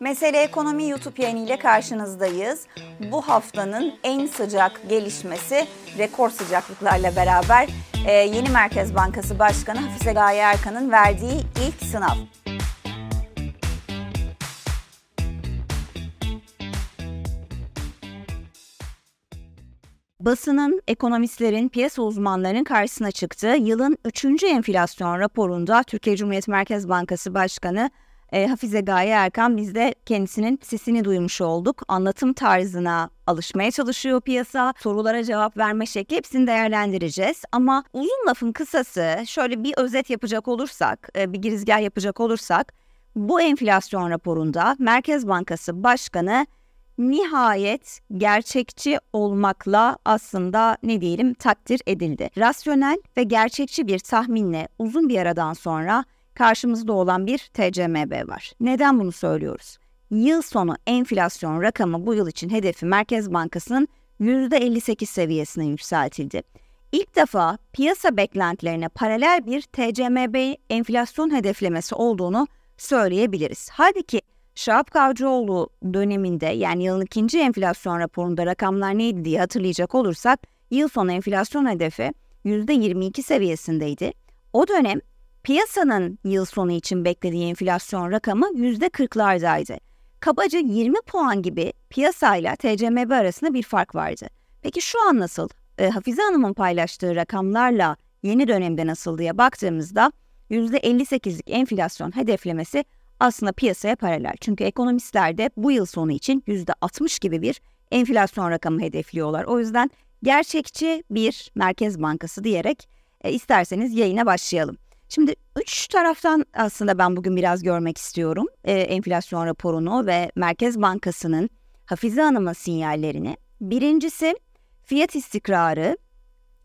Mesele Ekonomi YouTube yayını ile karşınızdayız. Bu haftanın en sıcak gelişmesi rekor sıcaklıklarla beraber e, yeni Merkez Bankası Başkanı Hafize Gaye Erkan'ın verdiği ilk sınav. Basının, ekonomistlerin, piyasa uzmanlarının karşısına çıktığı yılın 3. enflasyon raporunda Türkiye Cumhuriyet Merkez Bankası Başkanı e, Hafize Gaye Erkan biz de kendisinin sesini duymuş olduk. Anlatım tarzına alışmaya çalışıyor piyasa. Sorulara cevap verme şekli hepsini değerlendireceğiz. Ama uzun lafın kısası şöyle bir özet yapacak olursak, e, bir girizgah yapacak olursak bu enflasyon raporunda Merkez Bankası Başkanı nihayet gerçekçi olmakla aslında ne diyelim takdir edildi. Rasyonel ve gerçekçi bir tahminle uzun bir aradan sonra karşımızda olan bir TCMB var. Neden bunu söylüyoruz? Yıl sonu enflasyon rakamı bu yıl için hedefi Merkez Bankası'nın %58 seviyesine yükseltildi. İlk defa piyasa beklentilerine paralel bir TCMB enflasyon hedeflemesi olduğunu söyleyebiliriz. Halbuki Şahap Kavcıoğlu döneminde yani yılın ikinci enflasyon raporunda rakamlar neydi diye hatırlayacak olursak yıl sonu enflasyon hedefi %22 seviyesindeydi. O dönem Piyasanın yıl sonu için beklediği enflasyon rakamı %40'lardaydı. Kabaca 20 puan gibi piyasayla TCMB arasında bir fark vardı. Peki şu an nasıl? E, Hafize Hanım'ın paylaştığı rakamlarla yeni dönemde nasıl diye baktığımızda %58'lik enflasyon hedeflemesi aslında piyasaya paralel. Çünkü ekonomistler de bu yıl sonu için %60 gibi bir enflasyon rakamı hedefliyorlar. O yüzden gerçekçi bir merkez bankası diyerek e, isterseniz yayına başlayalım. Şimdi üç taraftan aslında ben bugün biraz görmek istiyorum e, enflasyon raporunu ve Merkez Bankası'nın Hafize Hanım'ın sinyallerini. Birincisi fiyat istikrarı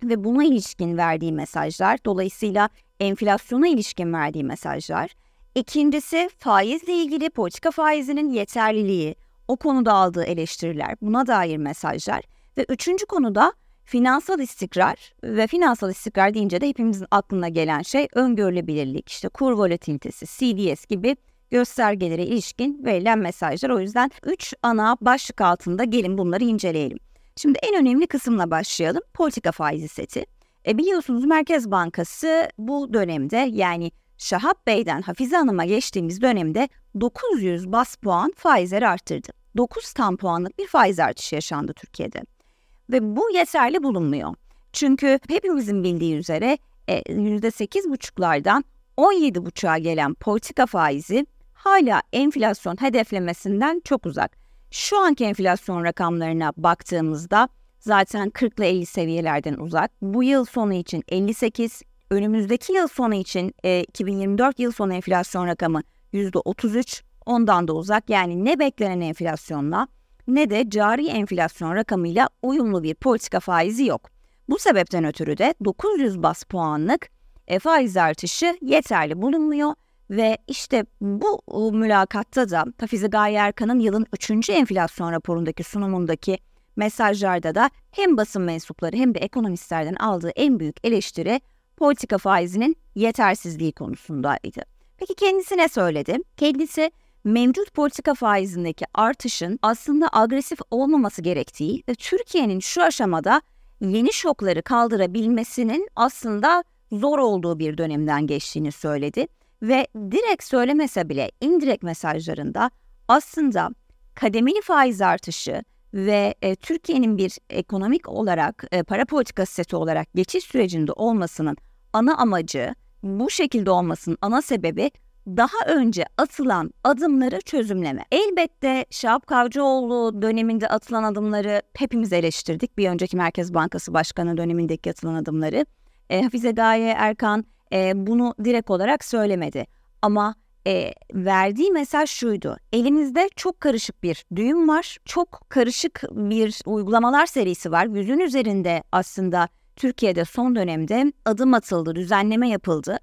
ve buna ilişkin verdiği mesajlar. Dolayısıyla enflasyona ilişkin verdiği mesajlar. İkincisi faizle ilgili politika faizinin yeterliliği, o konuda aldığı eleştiriler, buna dair mesajlar. Ve üçüncü konuda Finansal istikrar ve finansal istikrar deyince de hepimizin aklına gelen şey öngörülebilirlik, işte kur volatilitesi, CDS gibi göstergelere ilişkin verilen mesajlar. O yüzden 3 ana başlık altında gelin bunları inceleyelim. Şimdi en önemli kısımla başlayalım. Politika faizi seti. E biliyorsunuz Merkez Bankası bu dönemde yani Şahap Bey'den Hafize Hanım'a geçtiğimiz dönemde 900 bas puan faizleri arttırdı. 9 tam puanlık bir faiz artışı yaşandı Türkiye'de ve bu yeterli bulunmuyor. Çünkü hepimizin bildiği üzere e, %8,5'lardan 17,5'a gelen politika faizi hala enflasyon hedeflemesinden çok uzak. Şu anki enflasyon rakamlarına baktığımızda zaten 40 ile 50 seviyelerden uzak. Bu yıl sonu için 58, önümüzdeki yıl sonu için e, 2024 yıl sonu enflasyon rakamı %33, ondan da uzak. Yani ne beklenen enflasyonla ne de cari enflasyon rakamıyla uyumlu bir politika faizi yok. Bu sebepten ötürü de 900 bas puanlık e, faiz artışı yeterli bulunmuyor ve işte bu mülakatta da Hafize Gaye Erkan'ın yılın 3. enflasyon raporundaki sunumundaki mesajlarda da hem basın mensupları hem de ekonomistlerden aldığı en büyük eleştiri politika faizinin yetersizliği konusundaydı. Peki kendisi ne söyledi? Kendisi mevcut politika faizindeki artışın aslında agresif olmaması gerektiği ve Türkiye'nin şu aşamada yeni şokları kaldırabilmesinin aslında zor olduğu bir dönemden geçtiğini söyledi ve direkt söylemese bile indirekt mesajlarında aslında kademeli faiz artışı ve e, Türkiye'nin bir ekonomik olarak e, para politikası seti olarak geçiş sürecinde olmasının ana amacı bu şekilde olmasının ana sebebi daha önce atılan adımları çözümleme. Elbette Şahap Kavcıoğlu döneminde atılan adımları hepimiz eleştirdik. Bir önceki Merkez Bankası Başkanı dönemindeki atılan adımları. E, Hafize Gaye Erkan e, bunu direkt olarak söylemedi. Ama e, verdiği mesaj şuydu. Elimizde çok karışık bir düğüm var. Çok karışık bir uygulamalar serisi var. Yüzün üzerinde aslında Türkiye'de son dönemde adım atıldı, düzenleme yapıldı.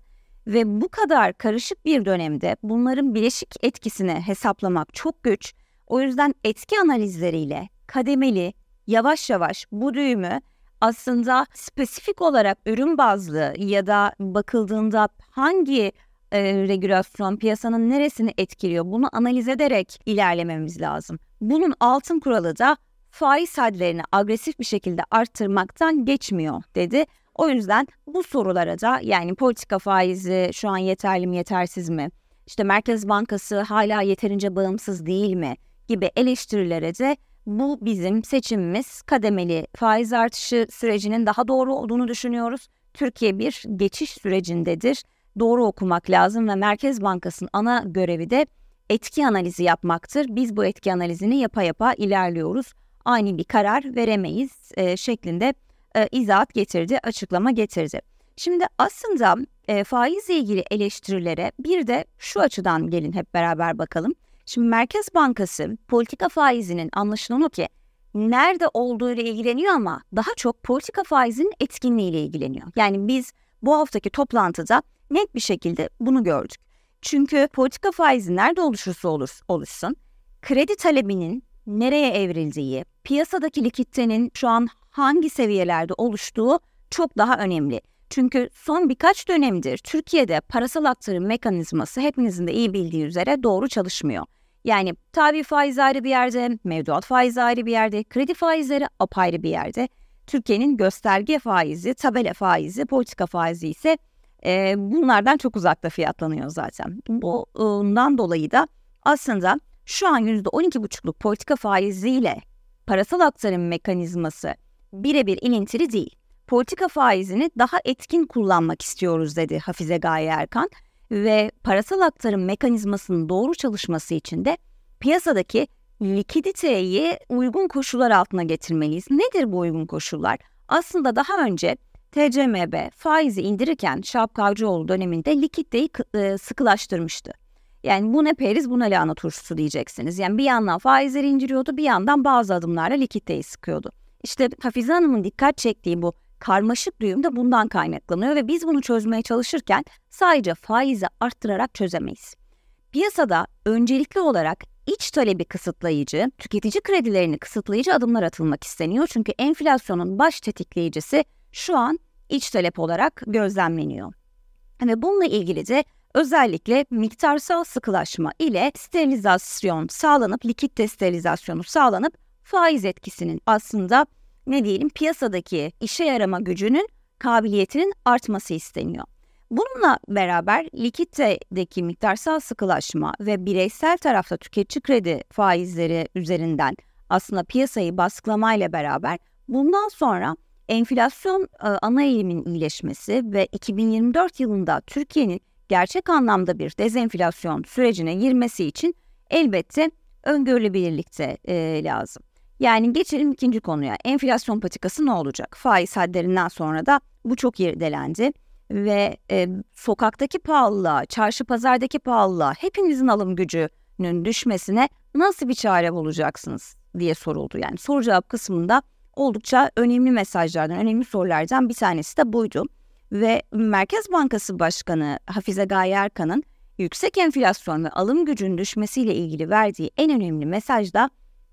Ve bu kadar karışık bir dönemde bunların bileşik etkisini hesaplamak çok güç. O yüzden etki analizleriyle kademeli, yavaş yavaş bu düğümü aslında spesifik olarak ürün bazlı ya da bakıldığında hangi e, regülasyon piyasanın neresini etkiliyor bunu analiz ederek ilerlememiz lazım. Bunun altın kuralı da faiz hadlerini agresif bir şekilde arttırmaktan geçmiyor dedi. O yüzden bu sorulara da yani politika faizi şu an yeterli mi yetersiz mi? İşte Merkez Bankası hala yeterince bağımsız değil mi? gibi eleştirilere de bu bizim seçimimiz kademeli faiz artışı sürecinin daha doğru olduğunu düşünüyoruz. Türkiye bir geçiş sürecindedir. Doğru okumak lazım ve Merkez Bankası'nın ana görevi de etki analizi yapmaktır. Biz bu etki analizini yapa yapa ilerliyoruz. Aynı bir karar veremeyiz e, şeklinde e, izahat getirdi, açıklama getirdi. Şimdi aslında e, faizle ilgili eleştirilere bir de şu açıdan gelin hep beraber bakalım. Şimdi Merkez Bankası politika faizinin anlaşılan o ki nerede olduğu ile ilgileniyor ama daha çok politika faizinin etkinliği ile ilgileniyor. Yani biz bu haftaki toplantıda net bir şekilde bunu gördük. Çünkü politika faizi nerede oluşursa olur, oluşsun kredi talebinin nereye evrildiği, piyasadaki likiditenin şu an hangi seviyelerde oluştuğu çok daha önemli. Çünkü son birkaç dönemdir Türkiye'de parasal aktarım mekanizması hepinizin de iyi bildiği üzere doğru çalışmıyor. Yani tabi faiz ayrı bir yerde, mevduat faizi ayrı bir yerde, kredi faizleri apayrı bir yerde. Türkiye'nin gösterge faizi, tabela faizi, politika faizi ise e, bunlardan çok uzakta fiyatlanıyor zaten. Bundan dolayı da aslında şu an %12,5'luk politika faiziyle parasal aktarım mekanizması birebir ilintili değil. Politika faizini daha etkin kullanmak istiyoruz dedi Hafize Gaye Erkan ve parasal aktarım mekanizmasının doğru çalışması için de piyasadaki likiditeyi uygun koşullar altına getirmeliyiz. Nedir bu uygun koşullar? Aslında daha önce TCMB faizi indirirken Şapkavcıoğlu döneminde likiditeyi e, sıkılaştırmıştı. Yani bu ne periz bu ne lahana turşusu diyeceksiniz. Yani bir yandan faizleri indiriyordu bir yandan bazı adımlarla likiditeyi sıkıyordu. İşte Hafize Hanım'ın dikkat çektiği bu karmaşık düğüm de bundan kaynaklanıyor ve biz bunu çözmeye çalışırken sadece faizi arttırarak çözemeyiz. Piyasada öncelikli olarak iç talebi kısıtlayıcı, tüketici kredilerini kısıtlayıcı adımlar atılmak isteniyor. Çünkü enflasyonun baş tetikleyicisi şu an iç talep olarak gözlemleniyor. Ve bununla ilgili de özellikle miktarsal sıkılaşma ile sterilizasyon sağlanıp, likit sterilizasyonu sağlanıp faiz etkisinin aslında ne diyelim piyasadaki işe yarama gücünün kabiliyetinin artması isteniyor. Bununla beraber likiditedeki miktarsal sıkılaşma ve bireysel tarafta tüketici kredi faizleri üzerinden aslında piyasayı baskılamayla beraber bundan sonra enflasyon e, ana eğilimin iyileşmesi ve 2024 yılında Türkiye'nin gerçek anlamda bir dezenflasyon sürecine girmesi için elbette öngörülebilirlikte e, lazım. Yani geçelim ikinci konuya. Enflasyon patikası ne olacak? Faiz hadlerinden sonra da bu çok irdelendi ve e, sokaktaki pahalılığa, çarşı pazardaki pahalılığa, hepinizin alım gücünün düşmesine nasıl bir çare bulacaksınız diye soruldu. Yani soru cevap kısmında oldukça önemli mesajlardan, önemli sorulardan bir tanesi de buydu. Ve Merkez Bankası Başkanı Hafize Gaye Erkan'ın yüksek enflasyon ve alım gücünün düşmesiyle ilgili verdiği en önemli mesaj da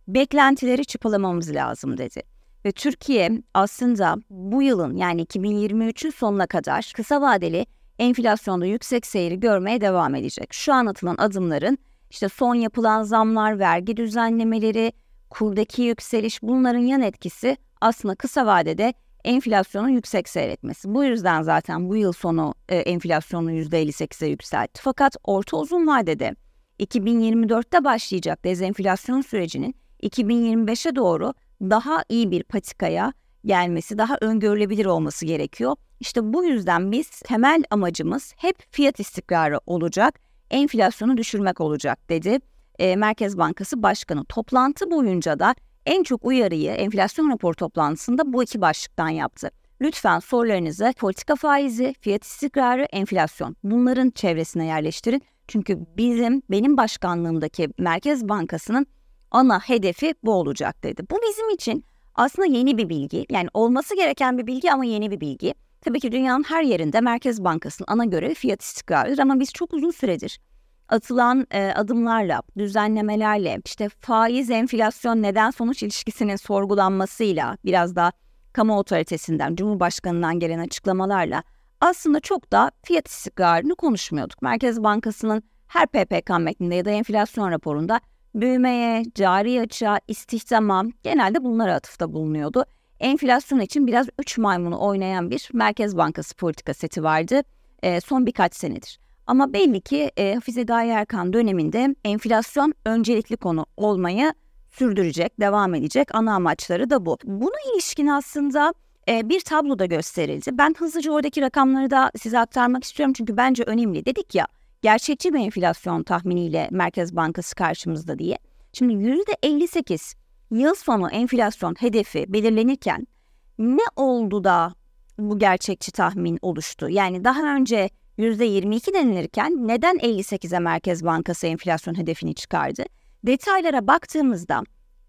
beklentileri çıpalamamız lazım dedi. Ve Türkiye aslında bu yılın yani 2023'ün sonuna kadar kısa vadeli enflasyonda yüksek seyri görmeye devam edecek. Şu an atılan adımların işte son yapılan zamlar, vergi düzenlemeleri, kurdaki yükseliş bunların yan etkisi aslında kısa vadede enflasyonun yüksek seyretmesi. Bu yüzden zaten bu yıl sonu e, enflasyonu %58'e yükseltti. Fakat orta uzun vadede 2024'te başlayacak dezenflasyon sürecinin 2025'e doğru daha iyi bir patikaya gelmesi, daha öngörülebilir olması gerekiyor. İşte bu yüzden biz temel amacımız hep fiyat istikrarı olacak, enflasyonu düşürmek olacak dedi. E, Merkez Bankası Başkanı toplantı boyunca da en çok uyarıyı enflasyon raporu toplantısında bu iki başlıktan yaptı. Lütfen sorularınızı politika faizi, fiyat istikrarı, enflasyon bunların çevresine yerleştirin. Çünkü bizim benim başkanlığımdaki Merkez Bankası'nın ana hedefi bu olacak dedi. Bu bizim için aslında yeni bir bilgi. Yani olması gereken bir bilgi ama yeni bir bilgi. Tabii ki dünyanın her yerinde Merkez Bankası'nın ana görevi fiyat istikrarıdır ama biz çok uzun süredir atılan e, adımlarla, düzenlemelerle, işte faiz enflasyon neden sonuç ilişkisinin sorgulanmasıyla biraz da kamu otoritesinden, Cumhurbaşkanı'ndan gelen açıklamalarla aslında çok da fiyat istikrarını konuşmuyorduk. Merkez Bankası'nın her PPK metninde ya da enflasyon raporunda büyümeye, cari açığa, istihdama genelde bunlara atıfta bulunuyordu. Enflasyon için biraz üç maymunu oynayan bir Merkez Bankası politika seti vardı e, son birkaç senedir. Ama belli ki e, Hafize Gaye Erkan döneminde enflasyon öncelikli konu olmaya sürdürecek, devam edecek. Ana amaçları da bu. Buna ilişkin aslında e, bir tablo da gösterildi. Ben hızlıca oradaki rakamları da size aktarmak istiyorum çünkü bence önemli. Dedik ya gerçekçi bir enflasyon tahminiyle Merkez Bankası karşımızda diye. Şimdi %58 yıl sonu enflasyon hedefi belirlenirken ne oldu da bu gerçekçi tahmin oluştu? Yani daha önce %22 denilirken neden 58'e Merkez Bankası enflasyon hedefini çıkardı? Detaylara baktığımızda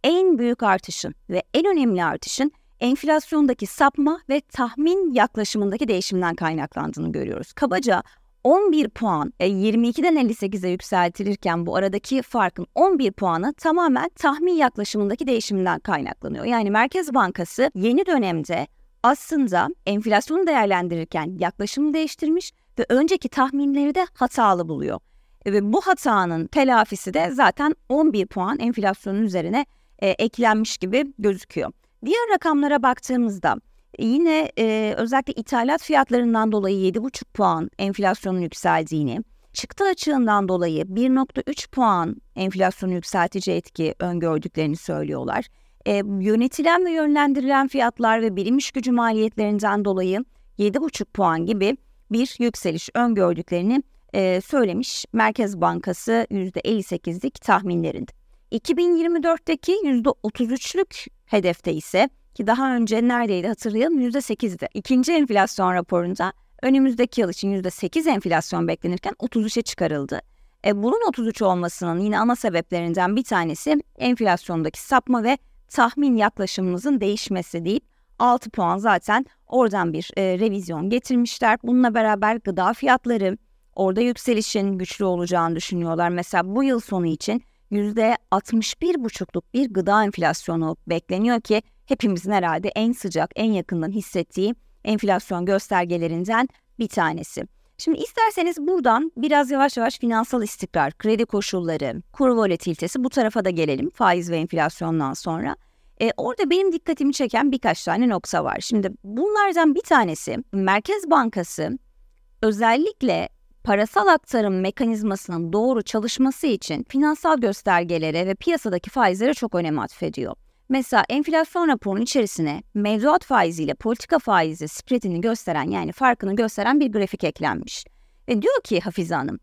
en büyük artışın ve en önemli artışın enflasyondaki sapma ve tahmin yaklaşımındaki değişimden kaynaklandığını görüyoruz. Kabaca 11 puan 22'den e, 58'e yükseltilirken bu aradaki farkın 11 puanı tamamen tahmin yaklaşımındaki değişimden kaynaklanıyor. Yani Merkez Bankası yeni dönemde aslında enflasyonu değerlendirirken yaklaşımı değiştirmiş ve önceki tahminleri de hatalı buluyor. Ve bu hatanın telafisi de zaten 11 puan enflasyonun üzerine e, eklenmiş gibi gözüküyor. Diğer rakamlara baktığımızda yine e, özellikle ithalat fiyatlarından dolayı 7,5 puan enflasyonun yükseldiğini, çıktı açığından dolayı 1,3 puan enflasyonu yükseltici etki öngördüklerini söylüyorlar. E, yönetilen ve yönlendirilen fiyatlar ve birim iş gücü maliyetlerinden dolayı 7,5 puan gibi bir yükseliş öngördüklerini e, söylemiş Merkez Bankası %58'lik tahminlerinde. 2024'teki %33'lük hedefte ise ki daha önce neredeydi hatırlayalım %8'di. İkinci enflasyon raporunda önümüzdeki yıl için %8 enflasyon beklenirken 33'e çıkarıldı. E, bunun 33 olmasının yine ana sebeplerinden bir tanesi enflasyondaki sapma ve tahmin yaklaşımımızın değişmesi deyip 6 puan zaten oradan bir e, revizyon getirmişler. Bununla beraber gıda fiyatları orada yükselişin güçlü olacağını düşünüyorlar. Mesela bu yıl sonu için %61,5'luk bir gıda enflasyonu bekleniyor ki hepimizin herhalde en sıcak, en yakından hissettiği enflasyon göstergelerinden bir tanesi. Şimdi isterseniz buradan biraz yavaş yavaş finansal istikrar, kredi koşulları, kur volatilitesi bu tarafa da gelelim faiz ve enflasyondan sonra. E, orada benim dikkatimi çeken birkaç tane nokta var. Şimdi bunlardan bir tanesi Merkez Bankası özellikle parasal aktarım mekanizmasının doğru çalışması için finansal göstergelere ve piyasadaki faizlere çok önem atfediyor. Mesela enflasyon raporunun içerisine mevduat faizi ile politika faizi spreadini gösteren yani farkını gösteren bir grafik eklenmiş. Ve diyor ki Hafize Hanım,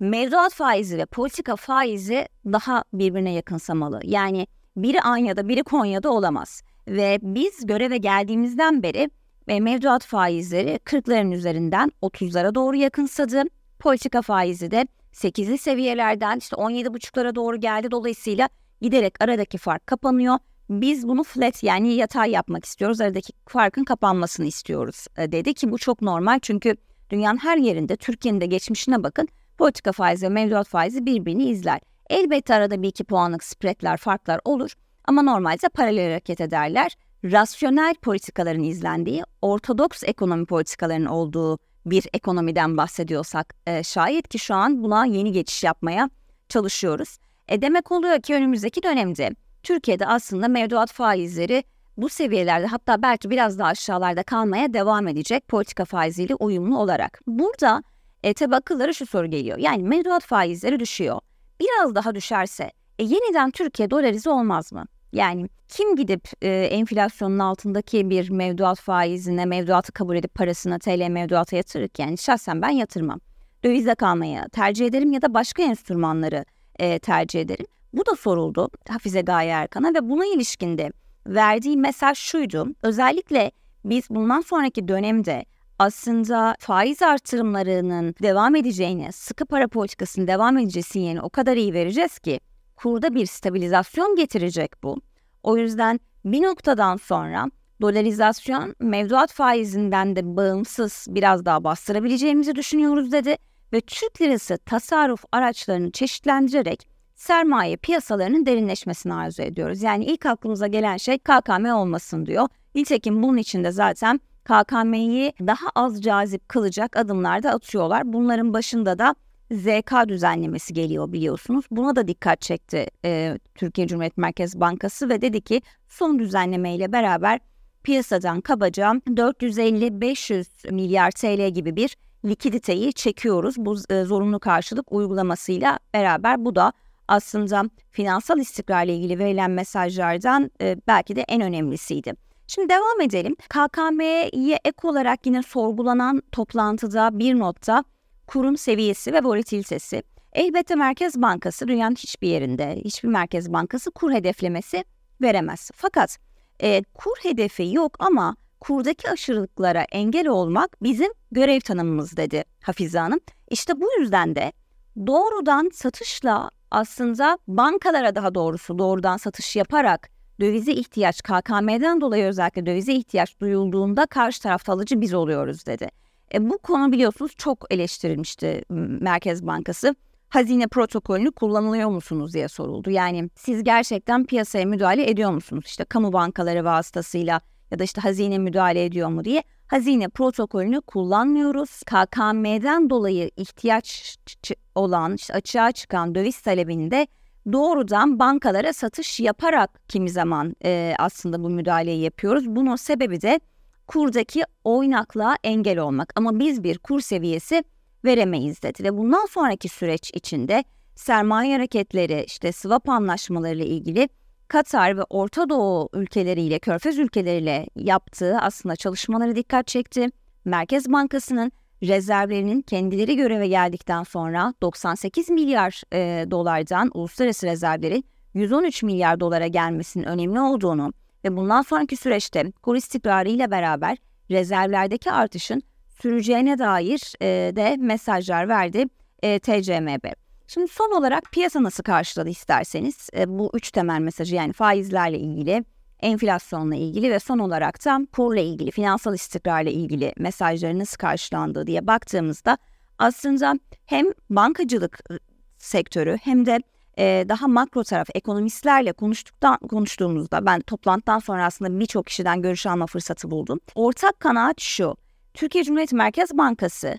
mevduat faizi ve politika faizi daha birbirine yakınsamalı. Yani biri Anya'da biri Konya'da olamaz. Ve biz göreve geldiğimizden beri mevduat faizleri 40'ların üzerinden 30'lara doğru yakınsadı. Politika faizi de 8'li seviyelerden işte 17,5'lara doğru geldi. Dolayısıyla giderek aradaki fark kapanıyor. Biz bunu flat yani yatay yapmak istiyoruz. Aradaki farkın kapanmasını istiyoruz e, dedi ki bu çok normal çünkü dünyanın her yerinde Türkiye'nin de geçmişine bakın politika faizi ve mevduat faizi birbirini izler. Elbette arada bir iki puanlık spreadler, farklar olur ama normalde paralel hareket ederler. Rasyonel politikaların izlendiği, ortodoks ekonomi politikalarının olduğu bir ekonomiden bahsediyorsak e, şayet ki şu an buna yeni geçiş yapmaya çalışıyoruz. E demek oluyor ki önümüzdeki dönemde Türkiye'de aslında mevduat faizleri bu seviyelerde hatta belki biraz daha aşağılarda kalmaya devam edecek politika faiziyle uyumlu olarak. Burada e, tabi şu soru geliyor. Yani mevduat faizleri düşüyor biraz daha düşerse e, yeniden Türkiye dolarize olmaz mı? Yani kim gidip e, enflasyonun altındaki bir mevduat faizine mevduatı kabul edip parasını TL mevduata yatırır ki yani şahsen ben yatırmam. Dövizde kalmaya tercih ederim ya da başka enstrümanları e, tercih ederim. Bu da soruldu Hafize Gaye Erkan'a ve buna ilişkinde verdiği mesaj şuydu. Özellikle biz bundan sonraki dönemde aslında faiz artırımlarının devam edeceğini, sıkı para politikasının devam edeceği sinyalini o kadar iyi vereceğiz ki kurda bir stabilizasyon getirecek bu. O yüzden bir noktadan sonra dolarizasyon mevduat faizinden de bağımsız biraz daha bastırabileceğimizi düşünüyoruz dedi ve Türk lirası tasarruf araçlarını çeşitlendirerek sermaye piyasalarının derinleşmesini arzu ediyoruz. Yani ilk aklımıza gelen şey KKM olmasın diyor. Nitekim bunun içinde zaten KKM'yi daha az cazip kılacak adımlar da atıyorlar. Bunların başında da ZK düzenlemesi geliyor biliyorsunuz. Buna da dikkat çekti e, Türkiye Cumhuriyet Merkez Bankası ve dedi ki son düzenleme ile beraber piyasadan kabaca 450-500 milyar TL gibi bir likiditeyi çekiyoruz. Bu e, zorunlu karşılık uygulamasıyla beraber bu da aslında finansal istikrarla ilgili verilen mesajlardan e, belki de en önemlisiydi. Şimdi devam edelim. KKM'ye ek olarak yine sorgulanan toplantıda bir notta kurun seviyesi ve volatilitesi. Elbette Merkez Bankası dünyanın hiçbir yerinde, hiçbir Merkez Bankası kur hedeflemesi veremez. Fakat e, kur hedefi yok ama kurdaki aşırılıklara engel olmak bizim görev tanımımız dedi Hafize Hanım. İşte bu yüzden de doğrudan satışla aslında bankalara daha doğrusu doğrudan satış yaparak dövize ihtiyaç KKM'den dolayı özellikle dövize ihtiyaç duyulduğunda karşı tarafta alıcı biz oluyoruz dedi. E, bu konu biliyorsunuz çok eleştirilmişti Merkez Bankası. Hazine protokolünü kullanılıyor musunuz diye soruldu. Yani siz gerçekten piyasaya müdahale ediyor musunuz? İşte kamu bankaları vasıtasıyla ya da işte hazine müdahale ediyor mu diye hazine protokolünü kullanmıyoruz. KKM'den dolayı ihtiyaç olan işte açığa çıkan döviz talebini de doğrudan bankalara satış yaparak kimi zaman e, aslında bu müdahaleyi yapıyoruz. Bunun sebebi de kurdaki oynaklığa engel olmak. Ama biz bir kur seviyesi veremeyiz dedi ve bundan sonraki süreç içinde sermaye hareketleri işte swap anlaşmalarıyla ilgili Katar ve Orta Doğu ülkeleriyle, Körfez ülkeleriyle yaptığı aslında çalışmaları dikkat çekti. Merkez Bankası'nın rezervlerinin kendileri göreve geldikten sonra 98 milyar e, dolardan uluslararası rezervlerin 113 milyar dolara gelmesinin önemli olduğunu ve bundan sonraki süreçte kur istikrarı ile beraber rezervlerdeki artışın süreceğine dair e, de mesajlar verdi e, TCMB. Şimdi son olarak piyasa nasıl karşıladı isterseniz e, bu üç temel mesajı yani faizlerle ilgili, enflasyonla ilgili ve son olarak da kurla ilgili, finansal istikrarla ilgili mesajları nasıl karşılandığı diye baktığımızda aslında hem bankacılık ıı, sektörü hem de e, daha makro taraf ekonomistlerle konuştuktan konuştuğumuzda ben toplantıdan sonra aslında birçok kişiden görüş alma fırsatı buldum. Ortak kanaat şu. Türkiye Cumhuriyet Merkez Bankası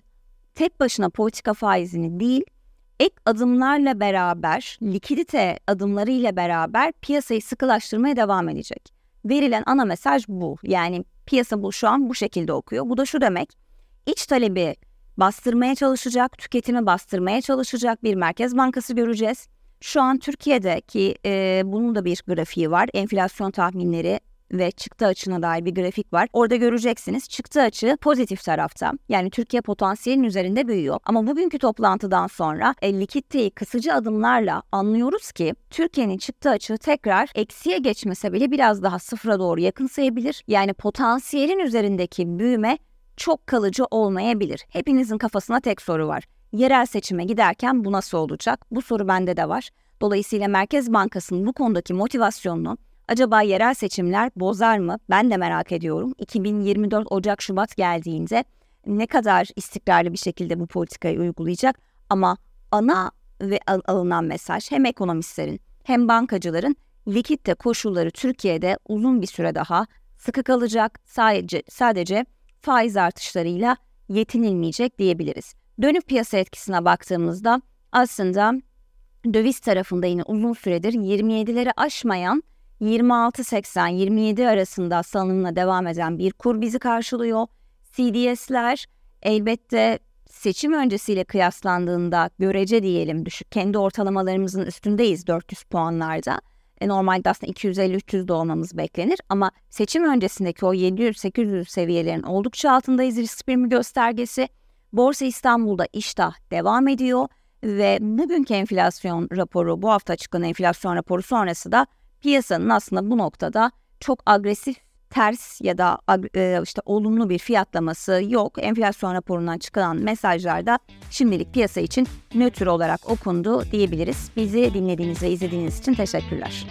tek başına politika faizini değil ek adımlarla beraber, likidite adımlarıyla beraber piyasayı sıkılaştırmaya devam edecek. Verilen ana mesaj bu. Yani piyasa bu şu an bu şekilde okuyor. Bu da şu demek. İç talebi bastırmaya çalışacak, tüketimi bastırmaya çalışacak bir merkez bankası göreceğiz. Şu an Türkiye'deki e, bunun da bir grafiği var. Enflasyon tahminleri ve çıktı açına dair bir grafik var. Orada göreceksiniz çıktı açı pozitif tarafta. Yani Türkiye potansiyelin üzerinde büyüyor. Ama bugünkü toplantıdan sonra e, likiditeyi kısıcı adımlarla anlıyoruz ki Türkiye'nin çıktı açı tekrar eksiye geçmese bile biraz daha sıfıra doğru yakınsayabilir. Yani potansiyelin üzerindeki büyüme çok kalıcı olmayabilir. Hepinizin kafasına tek soru var. Yerel seçime giderken bu nasıl olacak? Bu soru bende de var. Dolayısıyla Merkez Bankası'nın bu konudaki motivasyonunu Acaba yerel seçimler bozar mı? Ben de merak ediyorum. 2024 Ocak Şubat geldiğinde ne kadar istikrarlı bir şekilde bu politikayı uygulayacak ama ana ve al- alınan mesaj hem ekonomistlerin hem bankacıların likitte koşulları Türkiye'de uzun bir süre daha sıkı kalacak. Sadece sadece faiz artışlarıyla yetinilmeyecek diyebiliriz. Dönüp piyasa etkisine baktığımızda aslında döviz tarafında yine uzun süredir 27'leri aşmayan 26.80-27 arasında salınımla devam eden bir kur bizi karşılıyor. CDS'ler elbette seçim öncesiyle kıyaslandığında görece diyelim düşük kendi ortalamalarımızın üstündeyiz 400 puanlarda. E, normalde aslında 250-300 de olmamız beklenir ama seçim öncesindeki o 700-800 seviyelerin oldukça altındayız risk primi göstergesi. Borsa İstanbul'da iştah devam ediyor ve bugünkü enflasyon raporu bu hafta açıklanan enflasyon raporu sonrası da piyasanın aslında bu noktada çok agresif ters ya da e, işte olumlu bir fiyatlaması yok. Enflasyon raporundan çıkan mesajlarda şimdilik piyasa için nötr olarak okundu diyebiliriz. Bizi dinlediğiniz ve izlediğiniz için teşekkürler.